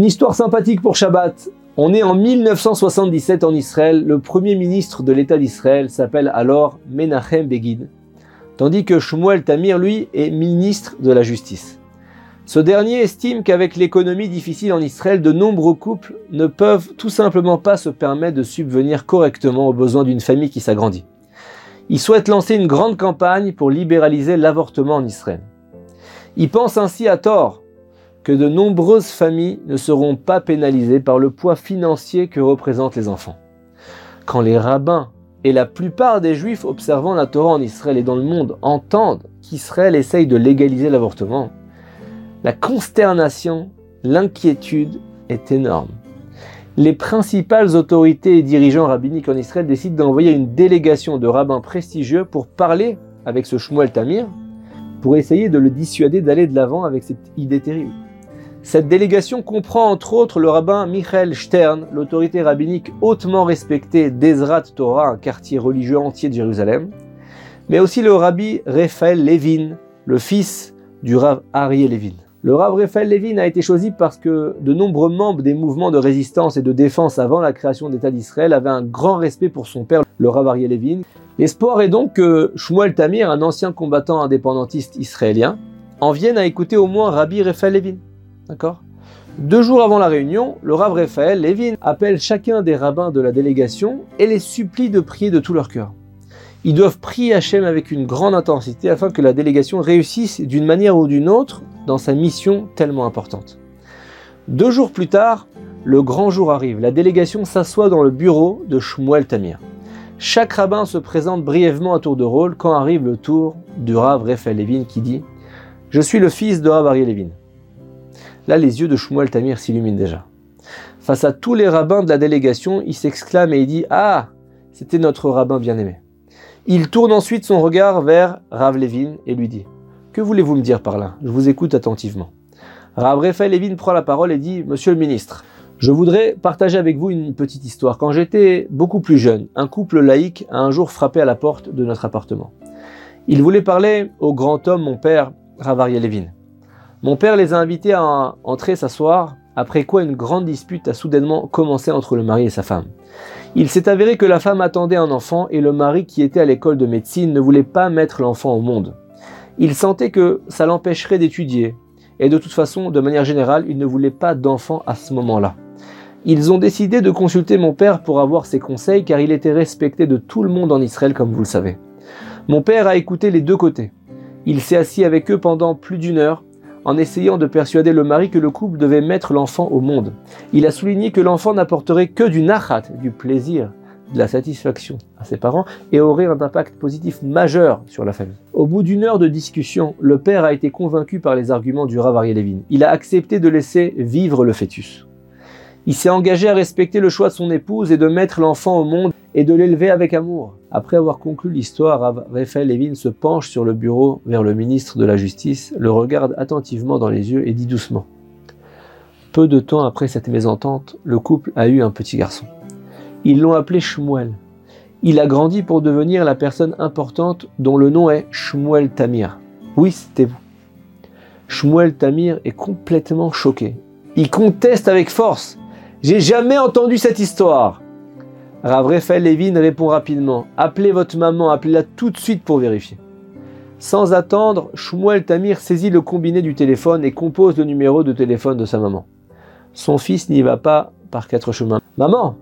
Une histoire sympathique pour Shabbat. On est en 1977 en Israël. Le premier ministre de l'État d'Israël s'appelle alors Menachem Begin, tandis que Shmuel Tamir, lui, est ministre de la Justice. Ce dernier estime qu'avec l'économie difficile en Israël, de nombreux couples ne peuvent tout simplement pas se permettre de subvenir correctement aux besoins d'une famille qui s'agrandit. Il souhaite lancer une grande campagne pour libéraliser l'avortement en Israël. Il pense ainsi à tort que de nombreuses familles ne seront pas pénalisées par le poids financier que représentent les enfants. Quand les rabbins et la plupart des juifs observant la Torah en Israël et dans le monde entendent qu'Israël essaye de légaliser l'avortement, la consternation, l'inquiétude est énorme. Les principales autorités et dirigeants rabbiniques en Israël décident d'envoyer une délégation de rabbins prestigieux pour parler avec ce Shmuel Tamir, pour essayer de le dissuader d'aller de l'avant avec cette idée terrible. Cette délégation comprend entre autres le rabbin Michael Stern, l'autorité rabbinique hautement respectée d'Ezrat Torah, un quartier religieux entier de Jérusalem, mais aussi le rabbi Raphaël Levin, le fils du rav Arié Levin. Le Rav Raphaël Levin a été choisi parce que de nombreux membres des mouvements de résistance et de défense avant la création d'État d'Israël avaient un grand respect pour son père, le Rav Ariel Levin. L'espoir est donc que Shmuel Tamir, un ancien combattant indépendantiste israélien, en vienne à écouter au moins Rabbi Raphaël Levin. Deux jours avant la réunion, le Rav Raphaël Levin appelle chacun des rabbins de la délégation et les supplie de prier de tout leur cœur. Ils doivent prier Hachem avec une grande intensité afin que la délégation réussisse d'une manière ou d'une autre dans sa mission tellement importante. Deux jours plus tard, le grand jour arrive. La délégation s'assoit dans le bureau de Shmuel Tamir. Chaque rabbin se présente brièvement à tour de rôle quand arrive le tour du Rav Raphaël Levin qui dit Je suis le fils de Rav Ariel. Là, les yeux de Shmuel Tamir s'illuminent déjà. Face à tous les rabbins de la délégation, il s'exclame et il dit Ah, c'était notre rabbin bien-aimé. Il tourne ensuite son regard vers Rav Levin et lui dit Que voulez-vous me dire par là? Je vous écoute attentivement. Rav Raphaël Levin prend la parole et dit Monsieur le ministre, je voudrais partager avec vous une petite histoire. Quand j'étais beaucoup plus jeune, un couple laïque a un jour frappé à la porte de notre appartement. Il voulait parler au grand homme, mon père, Rav Levin. Mon père les a invités à entrer s'asseoir, après quoi une grande dispute a soudainement commencé entre le mari et sa femme. Il s'est avéré que la femme attendait un enfant et le mari qui était à l'école de médecine ne voulait pas mettre l'enfant au monde. Il sentait que ça l'empêcherait d'étudier et de toute façon, de manière générale, il ne voulait pas d'enfant à ce moment-là. Ils ont décidé de consulter mon père pour avoir ses conseils car il était respecté de tout le monde en Israël comme vous le savez. Mon père a écouté les deux côtés. Il s'est assis avec eux pendant plus d'une heure en essayant de persuader le mari que le couple devait mettre l'enfant au monde. Il a souligné que l'enfant n'apporterait que du nachat, du plaisir, de la satisfaction à ses parents et aurait un impact positif majeur sur la famille. Au bout d'une heure de discussion, le père a été convaincu par les arguments du Rav Levin. Il a accepté de laisser vivre le fœtus. Il s'est engagé à respecter le choix de son épouse et de mettre l'enfant au monde et de l'élever avec amour. Après avoir conclu l'histoire, Raphaël Levin se penche sur le bureau vers le ministre de la Justice, le regarde attentivement dans les yeux et dit doucement Peu de temps après cette mésentente, le couple a eu un petit garçon. Ils l'ont appelé Shmuel. Il a grandi pour devenir la personne importante dont le nom est Shmuel Tamir. Oui, c'était vous. Shmuel Tamir est complètement choqué. Il conteste avec force. J'ai jamais entendu cette histoire. Rav Raphaël Levin répond rapidement Appelez votre maman, appelez-la tout de suite pour vérifier. Sans attendre, Shmuel Tamir saisit le combiné du téléphone et compose le numéro de téléphone de sa maman. Son fils n'y va pas par quatre chemins. Maman,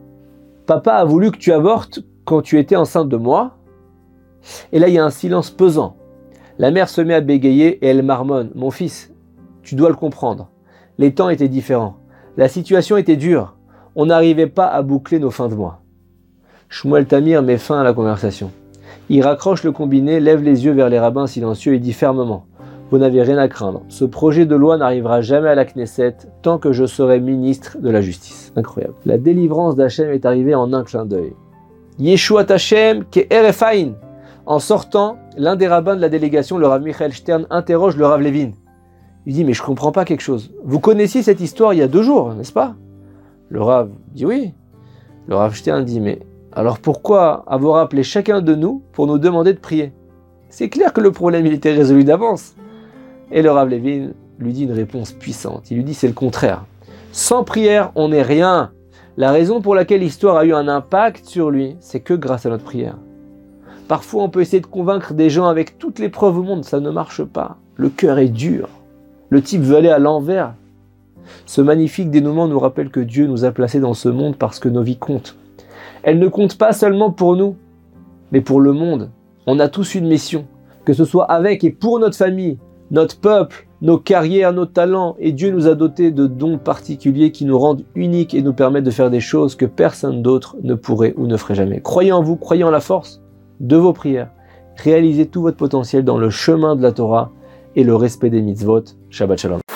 papa a voulu que tu avortes quand tu étais enceinte de moi Et là, il y a un silence pesant. La mère se met à bégayer et elle marmonne Mon fils, tu dois le comprendre. Les temps étaient différents. La situation était dure. On n'arrivait pas à boucler nos fins de mois. Shmuel Tamir met fin à la conversation. Il raccroche le combiné, lève les yeux vers les rabbins silencieux et dit fermement Vous n'avez rien à craindre. Ce projet de loi n'arrivera jamais à la Knesset tant que je serai ministre de la Justice. Incroyable. La délivrance d'Hachem est arrivée en un clin d'œil. Yeshua Hachem ke erefain. En sortant, l'un des rabbins de la délégation, le Rav Michael Stern, interroge le Rav Levin. Il dit, mais je comprends pas quelque chose. Vous connaissiez cette histoire il y a deux jours, n'est-ce pas? Le Rav dit oui. Le Rav Stern dit, mais alors pourquoi avoir appelé chacun de nous pour nous demander de prier? C'est clair que le problème était résolu d'avance. Et le Rav Levin lui dit une réponse puissante. Il lui dit, c'est le contraire. Sans prière, on n'est rien. La raison pour laquelle l'histoire a eu un impact sur lui, c'est que grâce à notre prière. Parfois, on peut essayer de convaincre des gens avec toutes les preuves au monde, ça ne marche pas. Le cœur est dur. Le type veut aller à l'envers. Ce magnifique dénouement nous rappelle que Dieu nous a placés dans ce monde parce que nos vies comptent. Elles ne comptent pas seulement pour nous, mais pour le monde. On a tous une mission, que ce soit avec et pour notre famille, notre peuple, nos carrières, nos talents, et Dieu nous a dotés de dons particuliers qui nous rendent uniques et nous permettent de faire des choses que personne d'autre ne pourrait ou ne ferait jamais. Croyez en vous, croyez en la force de vos prières. Réalisez tout votre potentiel dans le chemin de la Torah et le respect des mitzvot. Shabbat Shalom.